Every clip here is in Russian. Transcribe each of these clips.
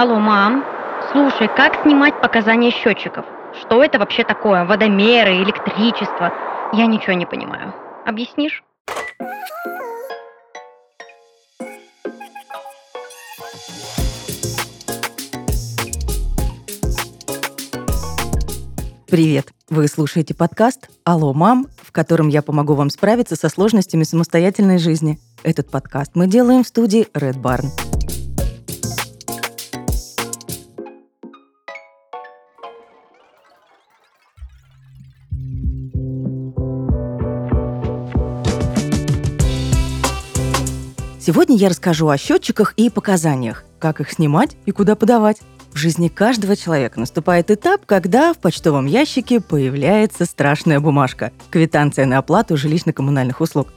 Алло, мам. Слушай, как снимать показания счетчиков? Что это вообще такое? Водомеры, электричество? Я ничего не понимаю. Объяснишь? Привет! Вы слушаете подкаст «Алло, мам», в котором я помогу вам справиться со сложностями самостоятельной жизни. Этот подкаст мы делаем в студии Red Barn. Сегодня я расскажу о счетчиках и показаниях, как их снимать и куда подавать. В жизни каждого человека наступает этап, когда в почтовом ящике появляется страшная бумажка – квитанция на оплату жилищно-коммунальных услуг.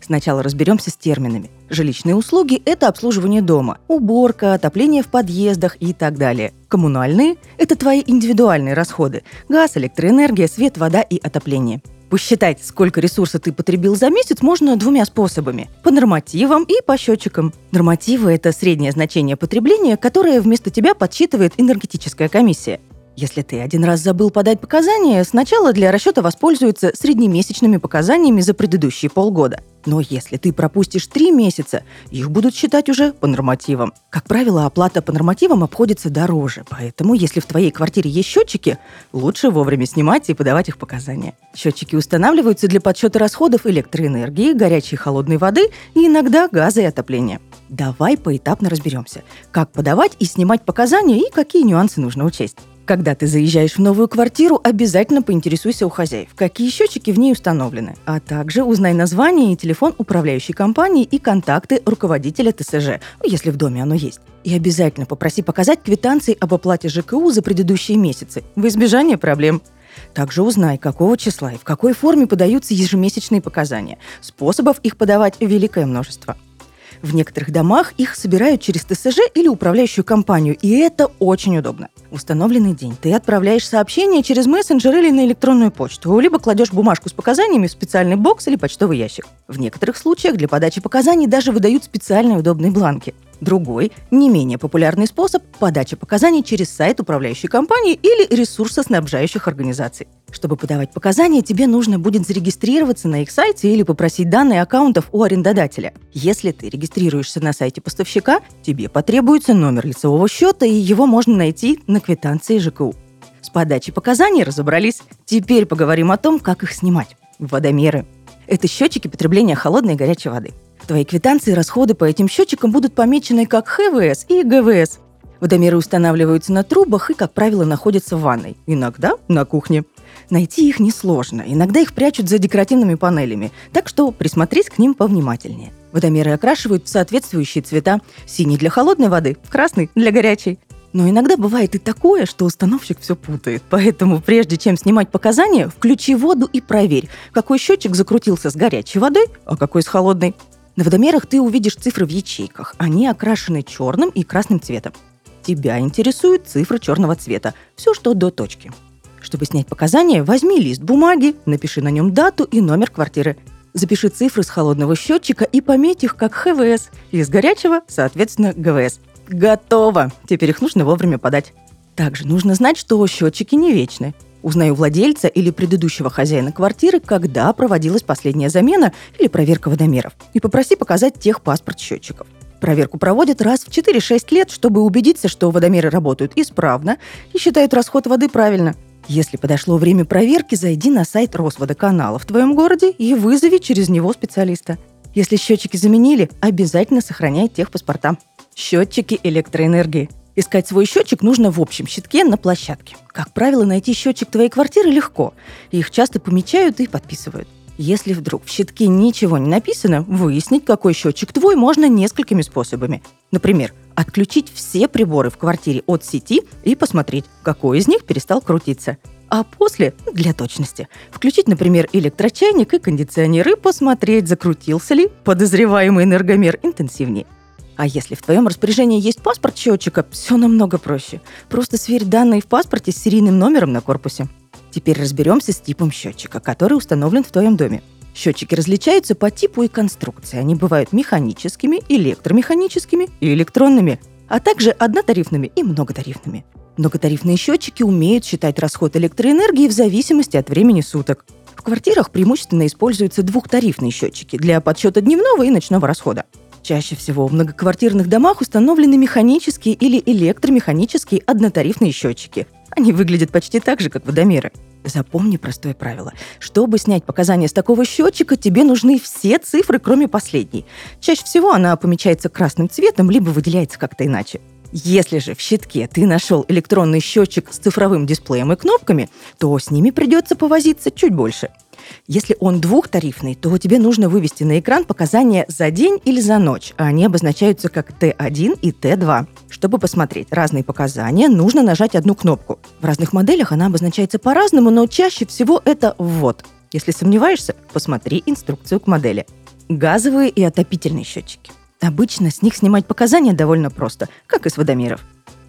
Сначала разберемся с терминами. Жилищные услуги – это обслуживание дома, уборка, отопление в подъездах и так далее. Коммунальные – это твои индивидуальные расходы – газ, электроэнергия, свет, вода и отопление – Посчитать, сколько ресурса ты потребил за месяц, можно двумя способами. По нормативам и по счетчикам. Нормативы – это среднее значение потребления, которое вместо тебя подсчитывает энергетическая комиссия. Если ты один раз забыл подать показания, сначала для расчета воспользуются среднемесячными показаниями за предыдущие полгода. Но если ты пропустишь три месяца, их будут считать уже по нормативам. Как правило, оплата по нормативам обходится дороже, поэтому если в твоей квартире есть счетчики, лучше вовремя снимать и подавать их показания. Счетчики устанавливаются для подсчета расходов электроэнергии, горячей и холодной воды и иногда газа и отопления. Давай поэтапно разберемся, как подавать и снимать показания и какие нюансы нужно учесть. Когда ты заезжаешь в новую квартиру, обязательно поинтересуйся у хозяев, какие счетчики в ней установлены, а также узнай название и телефон управляющей компании и контакты руководителя ТСЖ, ну, если в доме оно есть. И обязательно попроси показать квитанции об оплате ЖКУ за предыдущие месяцы, в избежание проблем. Также узнай, какого числа и в какой форме подаются ежемесячные показания. Способов их подавать великое множество – в некоторых домах их собирают через ТСЖ или управляющую компанию, и это очень удобно. В установленный день ты отправляешь сообщение через мессенджер или на электронную почту, либо кладешь бумажку с показаниями в специальный бокс или почтовый ящик. В некоторых случаях для подачи показаний даже выдают специальные удобные бланки. Другой, не менее популярный способ – подача показаний через сайт управляющей компании или ресурсоснабжающих организаций. Чтобы подавать показания, тебе нужно будет зарегистрироваться на их сайте или попросить данные аккаунтов у арендодателя. Если ты регистрируешься на сайте поставщика, тебе потребуется номер лицевого счета, и его можно найти на квитанции ЖКУ. С подачей показаний разобрались. Теперь поговорим о том, как их снимать. Водомеры. Это счетчики потребления холодной и горячей воды. Твои квитанции и расходы по этим счетчикам будут помечены как ХВС и ГВС. Водомеры устанавливаются на трубах и, как правило, находятся в ванной. Иногда на кухне. Найти их несложно. Иногда их прячут за декоративными панелями. Так что присмотрись к ним повнимательнее. Водомеры окрашивают в соответствующие цвета. Синий для холодной воды, красный для горячей. Но иногда бывает и такое, что установщик все путает. Поэтому прежде чем снимать показания, включи воду и проверь, какой счетчик закрутился с горячей водой, а какой с холодной. На водомерах ты увидишь цифры в ячейках. Они окрашены черным и красным цветом. Тебя интересует цифра черного цвета. Все, что до точки. Чтобы снять показания, возьми лист бумаги, напиши на нем дату и номер квартиры. Запиши цифры с холодного счетчика и пометь их как ХВС. Из горячего, соответственно, ГВС. Готово! Теперь их нужно вовремя подать. Также нужно знать, что счетчики не вечны. Узнай у владельца или предыдущего хозяина квартиры, когда проводилась последняя замена или проверка водомеров. И попроси показать техпаспорт счетчиков. Проверку проводят раз в 4-6 лет, чтобы убедиться, что водомеры работают исправно и считают расход воды правильно. Если подошло время проверки, зайди на сайт Росводоканала в твоем городе и вызови через него специалиста. Если счетчики заменили, обязательно сохраняй техпаспорта. Счетчики электроэнергии. Искать свой счетчик нужно в общем щитке на площадке. Как правило, найти счетчик твоей квартиры легко. Их часто помечают и подписывают. Если вдруг в щитке ничего не написано, выяснить, какой счетчик твой, можно несколькими способами. Например, отключить все приборы в квартире от сети и посмотреть, какой из них перестал крутиться. А после, для точности, включить, например, электрочайник и кондиционер и посмотреть, закрутился ли подозреваемый энергомер интенсивнее. А если в твоем распоряжении есть паспорт счетчика, все намного проще. Просто сверь данные в паспорте с серийным номером на корпусе. Теперь разберемся с типом счетчика, который установлен в твоем доме. Счетчики различаются по типу и конструкции. Они бывают механическими, электромеханическими и электронными. а также однотарифными и многотарифными. Многотарифные счетчики умеют считать расход электроэнергии в зависимости от времени суток. В квартирах преимущественно используются двухтарифные счетчики для подсчета дневного и ночного расхода. Чаще всего в многоквартирных домах установлены механические или электромеханические однотарифные счетчики. Они выглядят почти так же, как водомеры. Запомни простое правило. Чтобы снять показания с такого счетчика, тебе нужны все цифры, кроме последней. Чаще всего она помечается красным цветом, либо выделяется как-то иначе. Если же в щитке ты нашел электронный счетчик с цифровым дисплеем и кнопками, то с ними придется повозиться чуть больше. Если он двухтарифный, то тебе нужно вывести на экран показания за день или за ночь, а они обозначаются как Т1 и Т2. Чтобы посмотреть разные показания, нужно нажать одну кнопку. В разных моделях она обозначается по-разному, но чаще всего это «ввод». Если сомневаешься, посмотри инструкцию к модели. Газовые и отопительные счетчики. Обычно с них снимать показания довольно просто, как и с водомеров.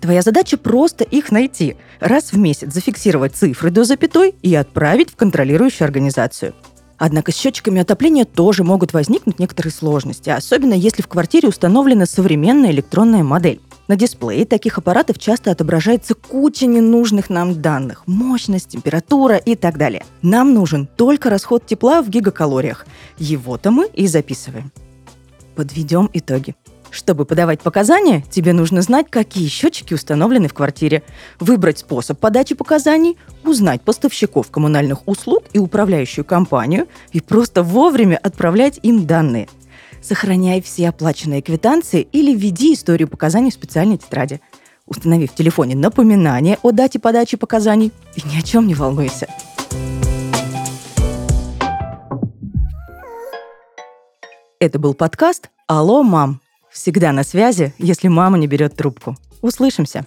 Твоя задача просто их найти, раз в месяц зафиксировать цифры до запятой и отправить в контролирующую организацию. Однако с счетчиками отопления тоже могут возникнуть некоторые сложности, особенно если в квартире установлена современная электронная модель. На дисплее таких аппаратов часто отображается куча ненужных нам данных – мощность, температура и так далее. Нам нужен только расход тепла в гигакалориях. Его-то мы и записываем. Подведем итоги. Чтобы подавать показания, тебе нужно знать, какие счетчики установлены в квартире, выбрать способ подачи показаний, узнать поставщиков коммунальных услуг и управляющую компанию и просто вовремя отправлять им данные. Сохраняй все оплаченные квитанции или введи историю показаний в специальной тетради. Установи в телефоне напоминание о дате подачи показаний и ни о чем не волнуйся. Это был подкаст «Алло, мам!» Всегда на связи, если мама не берет трубку. Услышимся!